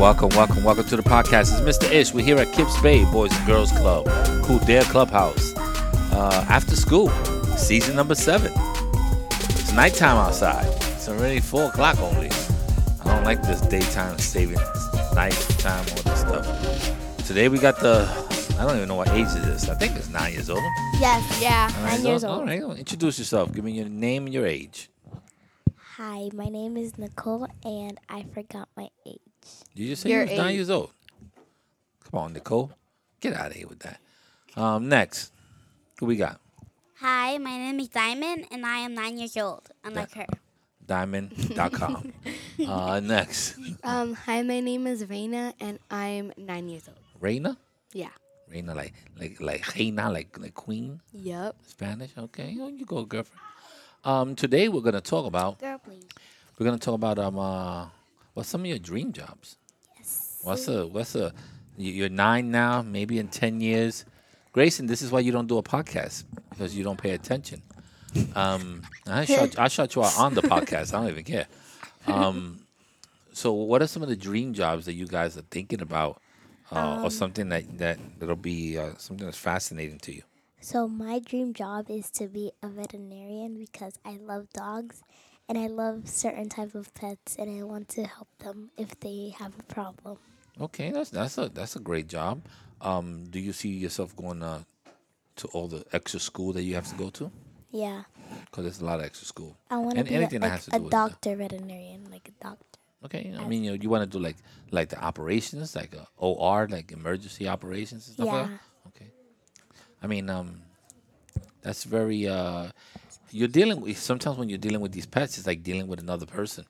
Welcome, welcome, welcome to the podcast. It's Mr. Ish. We're here at Kips Bay Boys and Girls Club, Cool Dare Clubhouse. Uh, after school, season number seven. It's nighttime outside. It's already four o'clock only. I don't like this daytime saving, nighttime, all this stuff. Today we got the, I don't even know what age it is. I think it's nine years old. Yes. Yeah. Nine years old. All right, introduce yourself. Give me your name and your age. Hi, my name is Nicole, and I forgot my age. Did you just say Your you was nine age. years old. Come on, Nicole. Get out of here with that. Um, next, who we got? Hi, my name is Diamond, and I am nine years old, unlike her. Diamond.com. uh, next, Um, hi, my name is Reina, and I'm nine years old. Reina. Yeah. Reina, like like like Reina, like like queen, Yep. Spanish. Okay, oh, you go, girlfriend. Um, today we're gonna talk about Girl, please. we're gonna talk about um uh, what's some of your dream jobs? Yes. What's a what's a you- you're nine now, maybe in ten years. Grayson, this is why you don't do a podcast because you don't pay attention. Um, I shot I shut you out on the podcast. I don't even care. Um, so what are some of the dream jobs that you guys are thinking about, uh, or something that that that'll be uh, something that's fascinating to you? So my dream job is to be a veterinarian because I love dogs, and I love certain type of pets, and I want to help them if they have a problem. Okay, that's that's a that's a great job. Um, do you see yourself going uh, to all the extra school that you have to go to? Yeah. Because there's a lot of extra school. I want to be a, anything that like has to a do with the- doctor veterinarian, like a doctor. Okay, I mean, you know, you want to do like like the operations, like uh, OR, like emergency operations and stuff like Yeah. that. Okay, I mean, um, that's very. Uh, you're dealing with sometimes when you're dealing with these pets, it's like dealing with another person.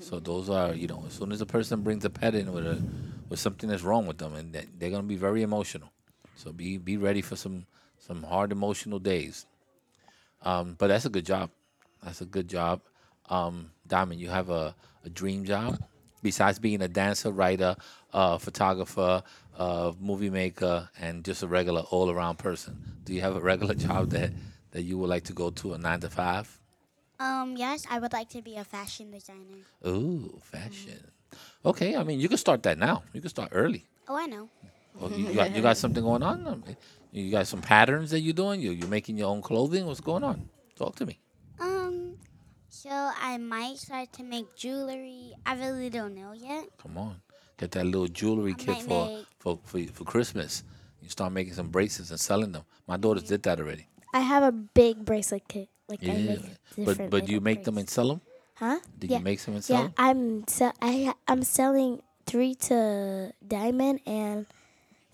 So those are, you know, as soon as a person brings a pet in with a with something that's wrong with them, and that they're gonna be very emotional. So be be ready for some some hard emotional days. Um, but that's a good job. That's a good job. Um, Diamond, you have a, a dream job besides being a dancer, writer, uh, photographer, uh, movie maker, and just a regular all around person. Do you have a regular job that that you would like to go to a nine to five? Um, yes, I would like to be a fashion designer. Ooh, fashion. Okay, I mean you can start that now. You can start early. Oh, I know. Oh, you got you got something going on? I mean, you got some patterns that you're doing. You you making your own clothing? What's going on? Talk to me. Um, so I might start to make jewelry. I really don't know yet. Come on, get that little jewelry I kit might for, make- for for for Christmas. You start making some bracelets and selling them. My daughters did that already. I have a big bracelet kit. Like I Yeah, make but different but you little make them and sell them. Huh? Did yeah. you make some and sell Yeah, them? I'm se- I I'm selling three to Diamond and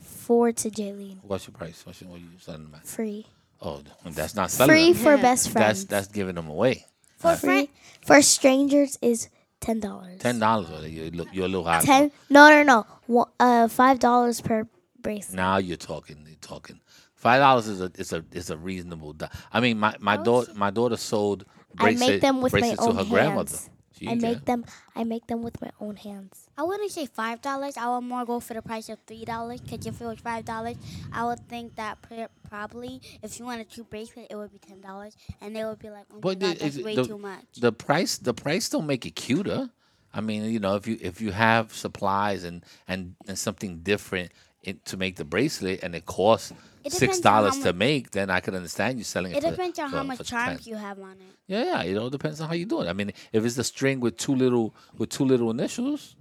four to Jaylene. What's your price? What's your, what you selling them at? Free. Oh, that's not selling Free them. for best friends. that's that's giving them away. for free for strangers is ten dollars. Ten dollars. You look you're a little high. Ten? No, no, no. Uh, five dollars per bracelet. Now you're talking. You're talking. Five dollars is a is a is a reasonable. Do- I mean, my my daughter my daughter sold I make them with my bracelets own to her grandmother. hands. She I ain't make them. I make them with my own hands. I wouldn't say five dollars. I would more go for the price of three dollars. Cause if it was five dollars, I would think that probably if you wanted two bracelets, it would be ten dollars, and they would be like, "Oh my But god, the- that's way the- too much." the price the price don't make it cuter. I mean, you know, if you if you have supplies and and, and something different it, to make the bracelet and it costs six depends on how dollars to make, then I could understand you selling it. It for, depends on how for- much for charms 10. you have on it. Yeah, yeah. It all depends on how you do it. I mean, if it's a string with two little with two little initials,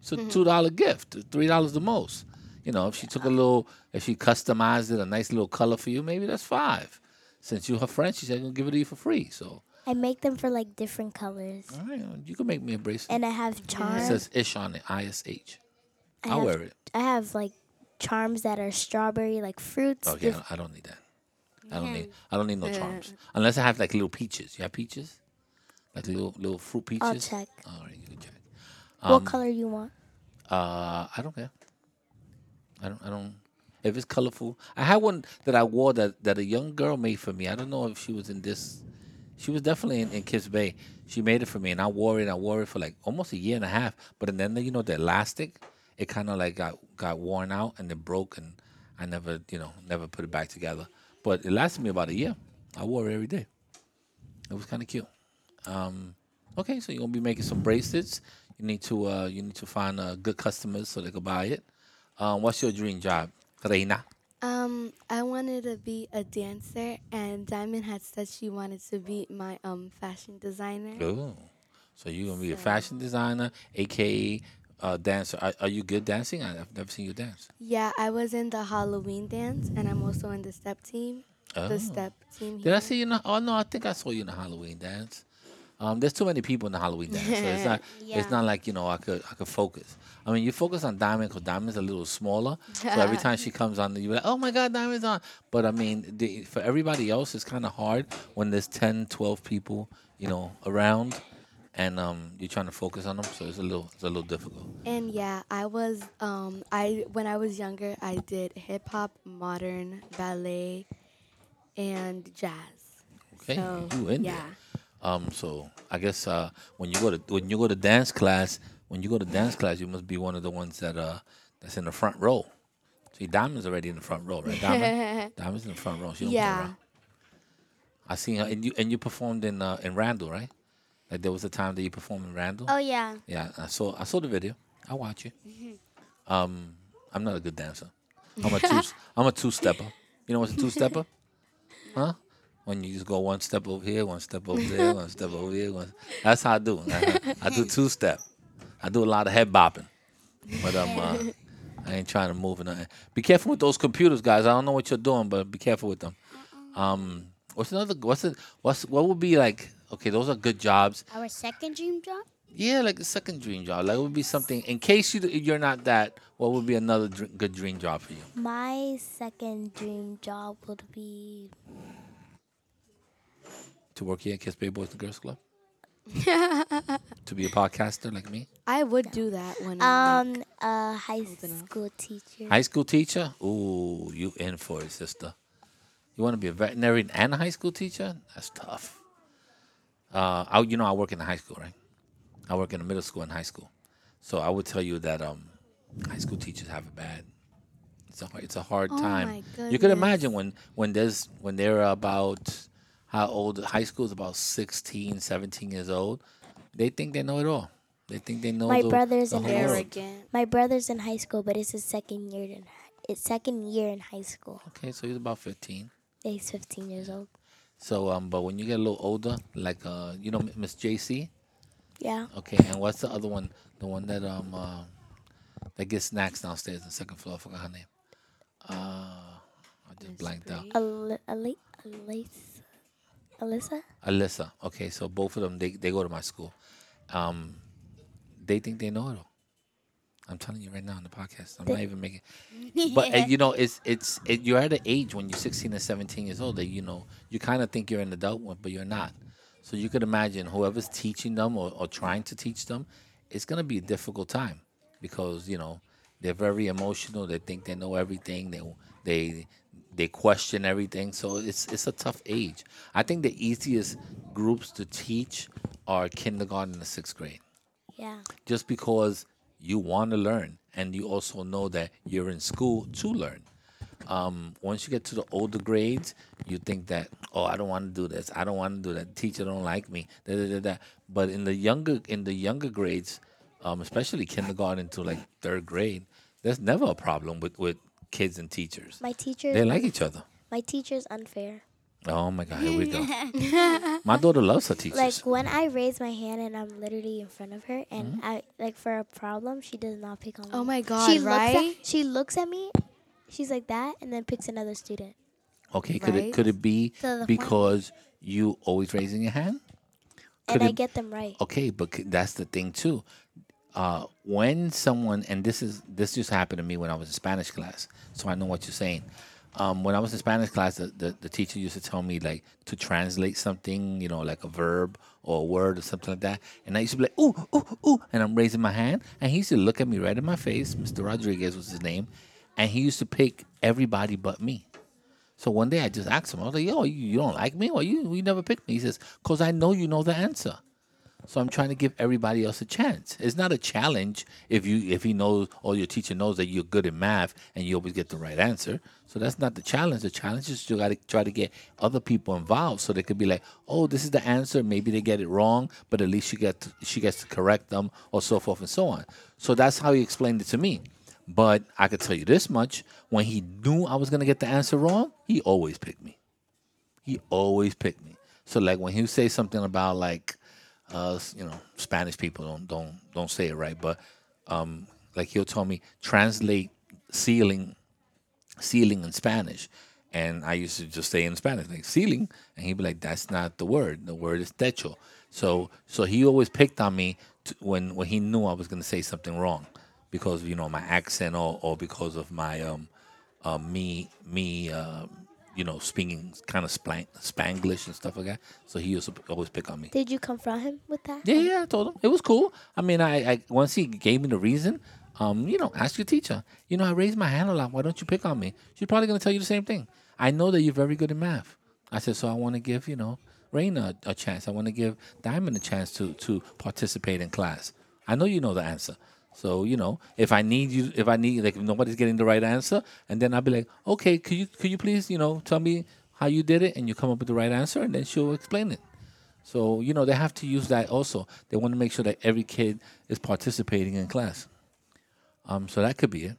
it's a mm-hmm. two dollar gift, three dollars the most. You know, if she took a little, if she customized it, a nice little color for you, maybe that's five. Since you're her friend, she said, "I'm gonna give it to you for free." So, I make them for like different colors, all right, you can make me a bracelet. and I have charm. It charms. says Ish on it, I S H. I I'll have, wear it. I have like charms that are strawberry, like fruits. Oh yeah, I don't need that. I don't need. I don't need no charms unless I have like little peaches. You have peaches, like little little fruit peaches. I'll check. All right, you can check. what color you want? Uh, I don't care. I don't. I don't. If it's colorful, I had one that I wore that that a young girl made for me. I don't know if she was in this. She was definitely in, in Kips Bay. She made it for me, and I wore it. I wore it for like almost a year and a half. But then you know the elastic, it kind of like got got worn out and it broke, and I never you know never put it back together. But it lasted me about a year. I wore it every day. It was kind of cute. Um, okay, so you're gonna be making some bracelets. You need to uh, you need to find uh, good customers so they can buy it. Um, what's your dream job, Reina? Um, I wanted to be a dancer, and Diamond had said she wanted to be my um fashion designer. Oh, so you're gonna be a fashion designer, aka uh, dancer. Are, are you good dancing? I- I've never seen you dance. Yeah, I was in the Halloween dance, and I'm also in the step team. Oh. The step team. Did I see you? In the, oh no, I think I saw you in the Halloween dance. Um, there's too many people in the Halloween dance, so it's not. Yeah. It's not like you know I could I could focus. I mean, you focus on Diamond because Diamond's a little smaller, so every time she comes on, you're like, oh my God, Diamond's on. But I mean, the, for everybody else, it's kind of hard when there's 10, 12 people, you know, around, and um, you're trying to focus on them. So it's a little it's a little difficult. And yeah, I was um I when I was younger, I did hip hop, modern, ballet, and jazz. Okay, So, you in yeah. there. Um, so I guess uh, when you go to when you go to dance class, when you go to dance class, you must be one of the ones that uh that's in the front row. See, Diamond's already in the front row, right? Diamond, Diamond's in the front row. She don't Yeah. I seen her, and you and you performed in uh, in Randall, right? Like there was a time that you performed in Randall. Oh yeah. Yeah, I saw I saw the video. I watch it. Um, I'm not a good dancer. I'm a two I'm a two stepper. You know what's a two stepper? Huh? When you just go one step over here, one step over there, one step over here. One, that's how I do. I, I do two step. I do a lot of head bopping, but um, uh, I ain't trying to move or nothing. Be careful with those computers, guys. I don't know what you're doing, but be careful with them. Um, what's another? What's it? What's what would be like? Okay, those are good jobs. Our second dream job. Yeah, like a second dream job. Like it would be something in case you you're not that. What would be another dr- good dream job for you? My second dream job would be To work here at Kips Bay Boys and Girls Club. to be a podcaster like me. I would do that when I'm um a high Open up. school teacher. High school teacher. Ooh, you in for it, sister. You want to be a veterinarian and a high school teacher? That's tough. Uh, I, you know, I work in the high school, right? I work in the middle school and high school, so I would tell you that um, high school teachers have it bad. It's a hard, it's a hard Oh time. my You can goodness. imagine when when there's when they're about how old high school is about 16, 17 years old. They think they know it all. They think they know My the, brother's the in whole world. arrogant. My brother's in high school, but it's his second year in it's second year in high school. Okay, so he's about 15. He's 15 years old. So, um, but when you get a little older, like uh, you know, Miss JC. Yeah. Okay, and what's the other one? The one that um uh, that gets snacks downstairs on the second floor. I forgot her name. Uh, I just blanked out. Bree. Ali- Ali- Alyssa. Alyssa? Alyssa. Okay, so both of them they they go to my school. Um, they think they know it all. I'm telling you right now on the podcast. I'm not even making. But uh, you know, it's it's it, you're at an age when you're 16 and 17 years old that you know you kind of think you're an adult, one, but you're not. So you could imagine whoever's teaching them or, or trying to teach them, it's gonna be a difficult time because you know they're very emotional. They think they know everything. They they they question everything. So it's it's a tough age. I think the easiest groups to teach are kindergarten and sixth grade Yeah. just because you want to learn and you also know that you're in school to learn. Um, once you get to the older grades, you think that oh, I don't want to do this. I don't want to do that. Teacher don't like me. Da, da, da, da. But in the younger in the younger grades, um, especially kindergarten to like third grade, there's never a problem with with kids and teachers. My teacher They like each other. my teacher's unfair. Oh my God, here we go. my daughter loves her teachers. Like when I raise my hand and I'm literally in front of her and I like for a problem, she does not pick on me. Oh my god, she right? looks at she looks at me, she's like that, and then picks another student. okay, could it could it be So the point- because you always raising your hand? And Could I get them right. Okay, but that's the thing too. Uh, when someone and this is this just happened to me when I was in Spanish class, so I know what you're saying. Um, when I was in Spanish class, the, the, the teacher used to tell me like to translate something, you know, like a verb or a word or something like that, and I used to be like, ooh, ooh, ooh, and I'm raising my hand, and he used to look at me right in my face. Mr. Rodriguez was his name, and he used to pick everybody but me. So one day I just asked him, I was like, yo, you, you don't like me? Well, you, you never picked me. He says, because I know you know the answer. So I'm trying to give everybody else a chance. It's not a challenge if you if he knows or your teacher knows that you're good in math and you always get the right answer. So that's not the challenge. The challenge is you got to try to get other people involved so they could be like, oh, this is the answer. Maybe they get it wrong, but at least she get to, she gets to correct them or so forth and so on. So that's how he explained it to me. But I could tell you this much: when he knew I was gonna get the answer wrong, he always picked me. He always picked me. So like when he would say something about like, uh, you know, Spanish people don't don't don't say it right, but um, like he'll tell me translate ceiling, ceiling in Spanish, and I used to just say in Spanish like ceiling, and he'd be like, that's not the word. The word is techo. So so he always picked on me to, when when he knew I was gonna say something wrong, because you know my accent or or because of my um, uh, me me. Uh, you know, speaking kind of splang, Spanglish and stuff like that. So he used to always pick on me. Did you confront him with that? Yeah, yeah, I told him it was cool. I mean, I, I once he gave me the reason, um, you know, ask your teacher. You know, I raised my hand a lot. Why don't you pick on me? She's probably gonna tell you the same thing. I know that you're very good in math. I said, so I want to give you know Rain a, a chance. I want to give Diamond a chance to to participate in class. I know you know the answer. So you know, if I need you, if I need like if nobody's getting the right answer, and then I'll be like, okay, could you could you please you know tell me how you did it, and you come up with the right answer, and then she'll explain it. So you know they have to use that also. They want to make sure that every kid is participating in class. Um, so that could be it.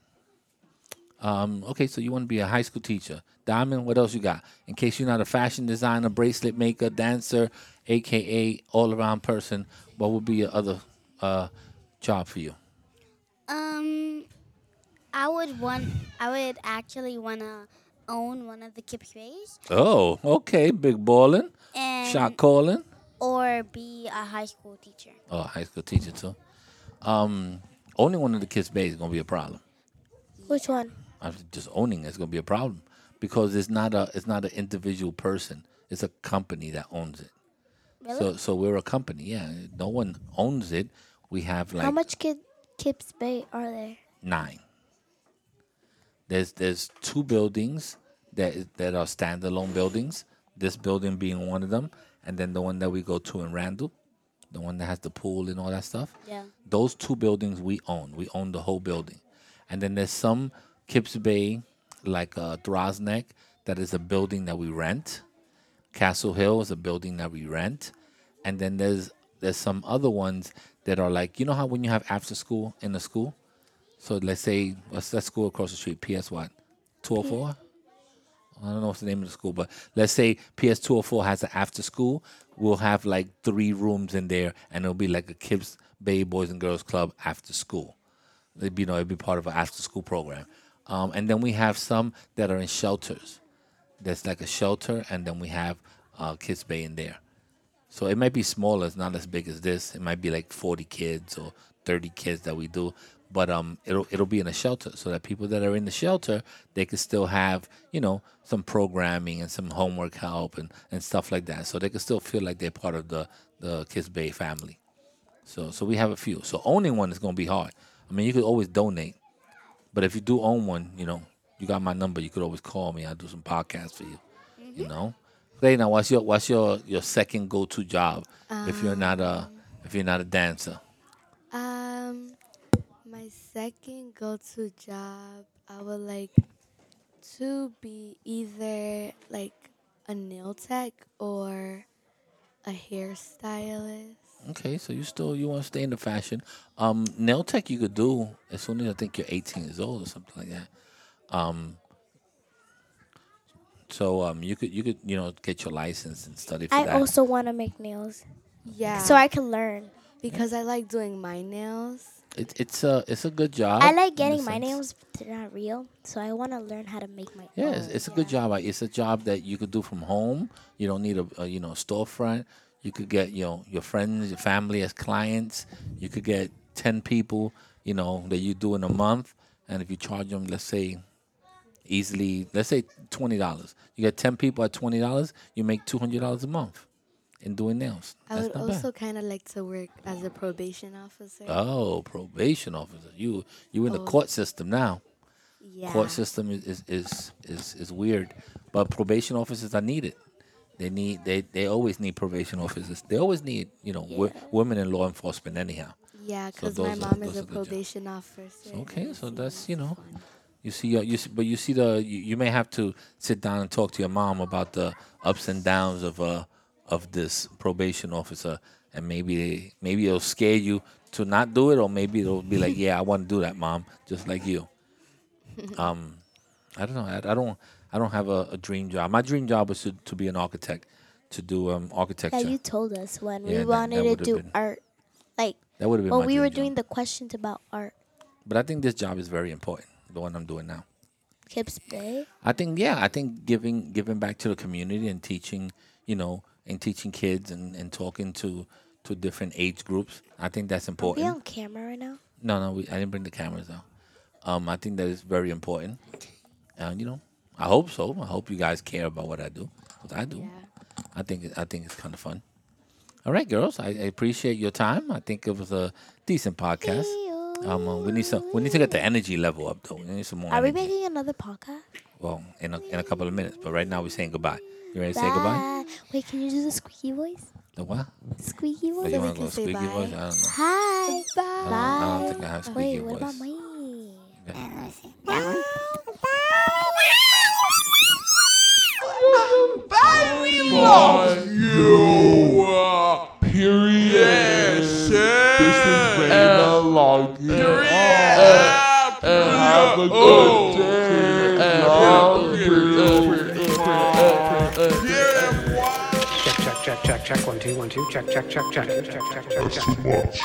Um, okay, so you want to be a high school teacher, Diamond. What else you got? In case you're not a fashion designer, bracelet maker, dancer, aka all around person, what would be your other uh, job for you? Um, I would want. I would actually want to own one of the Kips Bays Oh, okay, big ballin', and shot calling. or be a high school teacher. Oh, high school teacher too. Um, owning one of the Kips Bays is gonna be a problem. Which one? I'm just owning it's gonna be a problem because it's not a it's not an individual person. It's a company that owns it. Really? So so we're a company. Yeah, no one owns it. We have like How much kid Kips Bay are there? nine. There's there's two buildings that is- that are standalone buildings. This building being one of them, and then the one that we go to in Randall, the one that has the pool and all that stuff. Yeah. Those two buildings we own. We own the whole building, and then there's some Kips Bay, like uh, Throggs Neck, that is a building that we rent. Castle Hill is a building that we rent, and then there's there's some other ones that are like you know how when you have after school in the school. So let's say what's that school across the street? PS what? Two hundred four. I don't know what's the name of the school, but let's say PS two hundred four has an after school. We'll have like three rooms in there, and it'll be like a Kips Bay Boys and Girls Club after school. It'd be, you know, it'd be part of an after school program. Um, and then we have some that are in shelters. There's like a shelter, and then we have uh, Kips Bay in there. So it might be smaller. It's not as big as this. It might be like 40 kids or 30 kids that we do. But um, it'll it'll be in a shelter so that people that are in the shelter they can still have you know some programming and some homework help and, and stuff like that. So they can still feel like they're part of the the Kips Bay family. So so we have a few. So owning one is gonna be hard. I mean, you could always donate, but if you do own one, you know, you got my number. You could always call me. I'll do some podcasts for you. You know. Hey, now what's your what's your your second go to job if you're not a if you're not a dancer? Um, my second go-to job, I would like to be either like a nail tech or a hairstylist. Okay, so you still you want to stay in the fashion. Um, nail tech you could do as soon as I think you're 18 years old or something like that. Um, so um, you could you could you know get your license and study for I that. also want to make nails Yeah. so I can learn. because I like doing my nails. It, it's a it's a good job. I like getting my sense. nails, but they're not real. So I want to learn how to make my Yeah, own. it's, it's a good job. Like, It's a job that you could do from home. You don't need a, a you know storefront. You could get you know your friends, your family as clients. You could get ten people, you know, that you do in a month, and if you charge them, let's say, easily, let's say twenty dollars. You get ten people at twenty dollars, you make two hundred dollars a month in doing nails. I That's would also kind of like to work as a probation officer. Oh, probation officer. You you in the Oh. court system now. yeah. court system is is, is is is weird, but probation officers are needed. They need they they always need probation officers. They always need you know wo- women in law enforcement anyhow. Yeah, So because my those are- mom is a probation officer. Okay, so that's you know, fun. You see, uh, you see, but you see the you, you may have to sit down and talk to your mom about the ups and downs of uh of this probation officer, and maybe maybe it'll scare you to not do it, or maybe it'll be like, yeah, I want to do that, mom, just like you. Um, I don't know. I, I don't. I don't have a, a dream job. My dream job was to, to be an architect, to do um architecture. Yeah, you told us when Yeah, we wanted that to do been- art. Like that would have been my we were job. doing the questions about art. But I think this job is very important. The one I'm doing now. Kips Bay. I think yeah, I think giving giving back to the community and teaching, you know, and teaching kids and, and talking to to different age groups. I think that's Are we on camera right now? No, no, we, I didn't bring the cameras out. Um, I think that is very important. And you know, I hope so. I hope you guys care about what I do. 'cause I do. Yeah. I think I think it's kind of fun. All right, girls. I, I appreciate your time. I think it was a decent podcast. Um, uh, we need some. We need to get the energy level up though. We need some more. Are we energy. making another podcast? Well, in a, in a couple of minutes. But right now we're saying goodbye. You ready to say goodbye? Wait, can you do the squeaky voice? The what? Squeaky voice. Oh, voice. you we want to can go say squeaky bye. voice? I don't know. Hi. I don't, I don't think I have squeaky Wait, voice. what about me? Period. Have a good day. Love Check, check, check, check, check. One, two, one, two. Check, check, check, check. Check, check, check, check. too much.